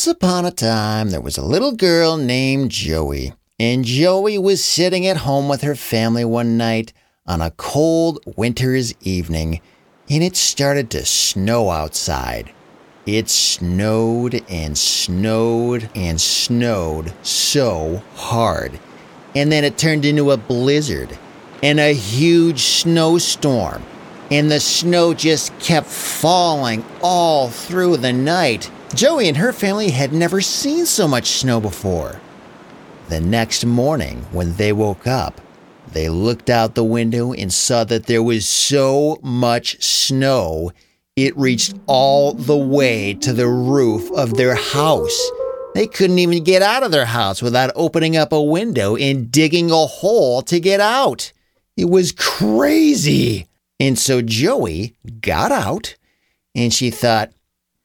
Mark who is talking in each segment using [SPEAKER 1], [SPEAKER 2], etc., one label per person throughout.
[SPEAKER 1] Once upon a time, there was a little girl named Joey, and Joey was sitting at home with her family one night on a cold winter's evening, and it started to snow outside. It snowed and snowed and snowed so hard. And then it turned into a blizzard and a huge snowstorm. And the snow just kept falling all through the night. Joey and her family had never seen so much snow before. The next morning, when they woke up, they looked out the window and saw that there was so much snow, it reached all the way to the roof of their house. They couldn't even get out of their house without opening up a window and digging a hole to get out. It was crazy. And so Joey got out and she thought,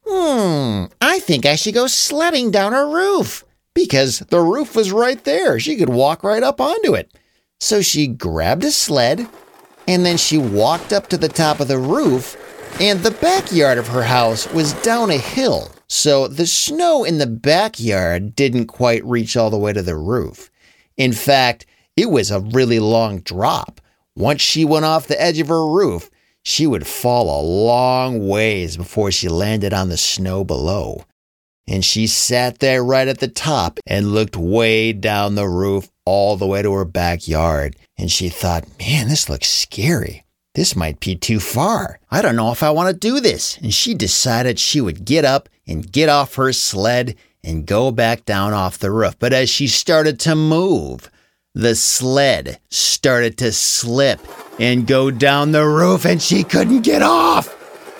[SPEAKER 1] Hmm, think I should go sledding down her roof because the roof was right there. She could walk right up onto it. So she grabbed a sled and then she walked up to the top of the roof. And the backyard of her house was down a hill. So the snow in the backyard didn't quite reach all the way to the roof. In fact, it was a really long drop. Once she went off the edge of her roof, she would fall a long ways before she landed on the snow below. And she sat there right at the top and looked way down the roof all the way to her backyard. And she thought, man, this looks scary. This might be too far. I don't know if I want to do this. And she decided she would get up and get off her sled and go back down off the roof. But as she started to move, the sled started to slip and go down the roof, and she couldn't get off.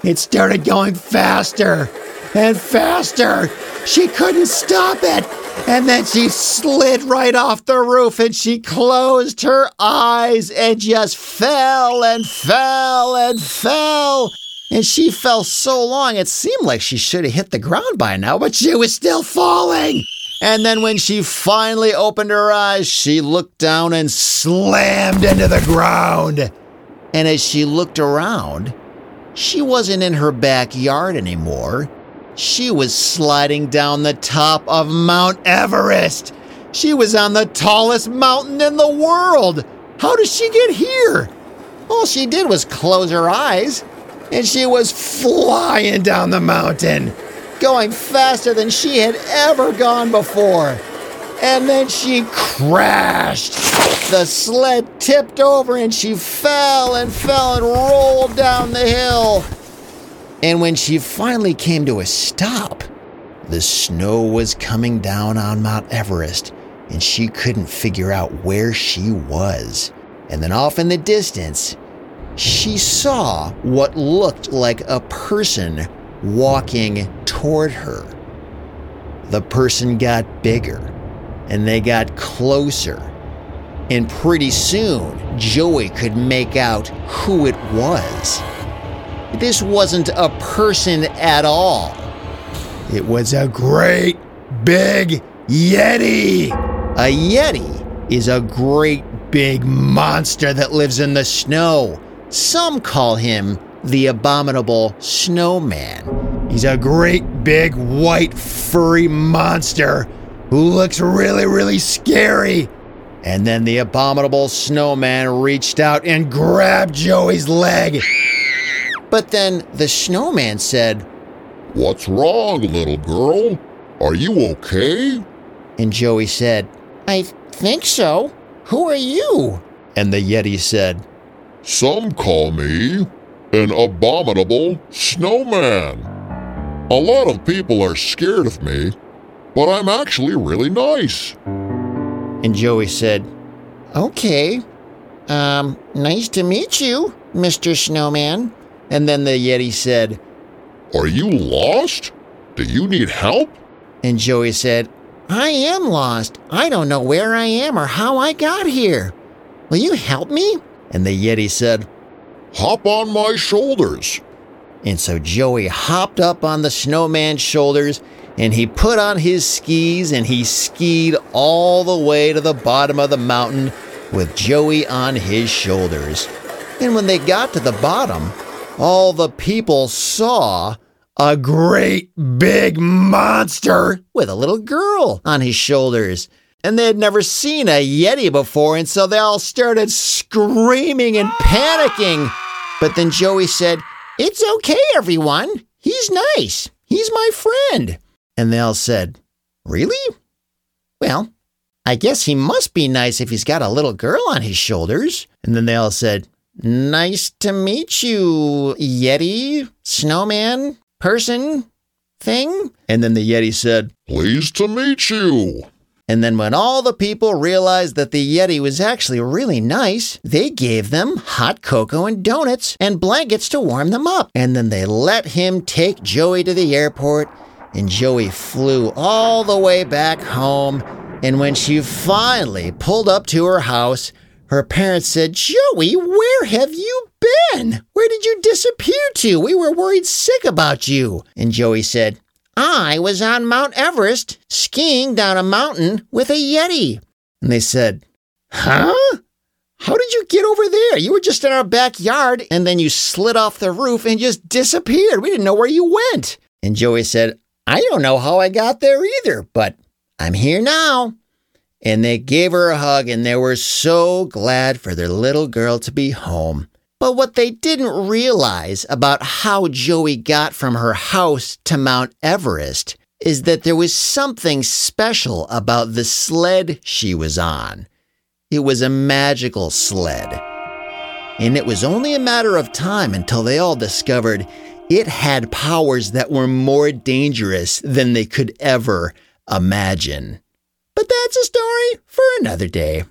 [SPEAKER 1] It started going faster and faster. She couldn't stop it. And then she slid right off the roof and she closed her eyes and just fell and fell and fell. And she fell so long it seemed like she should have hit the ground by now, but she was still falling. And then when she finally opened her eyes, she looked down and slammed into the ground. And as she looked around, she wasn't in her backyard anymore. She was sliding down the top of Mount Everest. She was on the tallest mountain in the world. How did she get here? All she did was close her eyes, and she was flying down the mountain going faster than she had ever gone before. And then she crashed. The sled tipped over and she fell and fell and rolled down the hill. And when she finally came to a stop, the snow was coming down on Mount Everest and she couldn't figure out where she was. And then off in the distance, she saw what looked like a person walking toward her. The person got bigger and they got closer. And pretty soon, Joey could make out who it was. This wasn't a person at all. It was a great big Yeti. A Yeti is a great big monster that lives in the snow. Some call him the abominable snowman. He's a great big white furry monster who looks really, really scary. And then the abominable snowman reached out and grabbed Joey's leg. But then the snowman said,
[SPEAKER 2] What's wrong, little girl? Are you okay?
[SPEAKER 1] And Joey said, I think so. Who are you? And the Yeti said,
[SPEAKER 2] Some call me an abominable snowman. A lot of people are scared of me, but I'm actually really nice.
[SPEAKER 1] And Joey said, Okay. Um, nice to meet you, Mr. Snowman. And then the Yeti said,
[SPEAKER 2] Are you lost? Do you need help?
[SPEAKER 1] And Joey said, I am lost. I don't know where I am or how I got here. Will you help me? And the Yeti said,
[SPEAKER 2] Hop on my shoulders.
[SPEAKER 1] And so Joey hopped up on the snowman's shoulders and he put on his skis and he skied all the way to the bottom of the mountain with Joey on his shoulders. And when they got to the bottom, all the people saw a great big monster with a little girl on his shoulders. And they had never seen a Yeti before, and so they all started screaming and panicking. But then Joey said, It's okay, everyone. He's nice. He's my friend. And they all said, Really? Well, I guess he must be nice if he's got a little girl on his shoulders. And then they all said, Nice to meet you, Yeti, snowman, person, thing. And then the Yeti said,
[SPEAKER 2] Pleased to meet you.
[SPEAKER 1] And then when all the people realized that the Yeti was actually really nice, they gave them hot cocoa and donuts and blankets to warm them up. And then they let him take Joey to the airport, and Joey flew all the way back home. And when she finally pulled up to her house, her parents said, Joey, where have you been? Where did you disappear to? We were worried sick about you. And Joey said, I was on Mount Everest skiing down a mountain with a Yeti. And they said, Huh? How did you get over there? You were just in our backyard and then you slid off the roof and just disappeared. We didn't know where you went. And Joey said, I don't know how I got there either, but I'm here now. And they gave her a hug and they were so glad for their little girl to be home. But what they didn't realize about how Joey got from her house to Mount Everest is that there was something special about the sled she was on. It was a magical sled. And it was only a matter of time until they all discovered it had powers that were more dangerous than they could ever imagine. But that's a story for another day.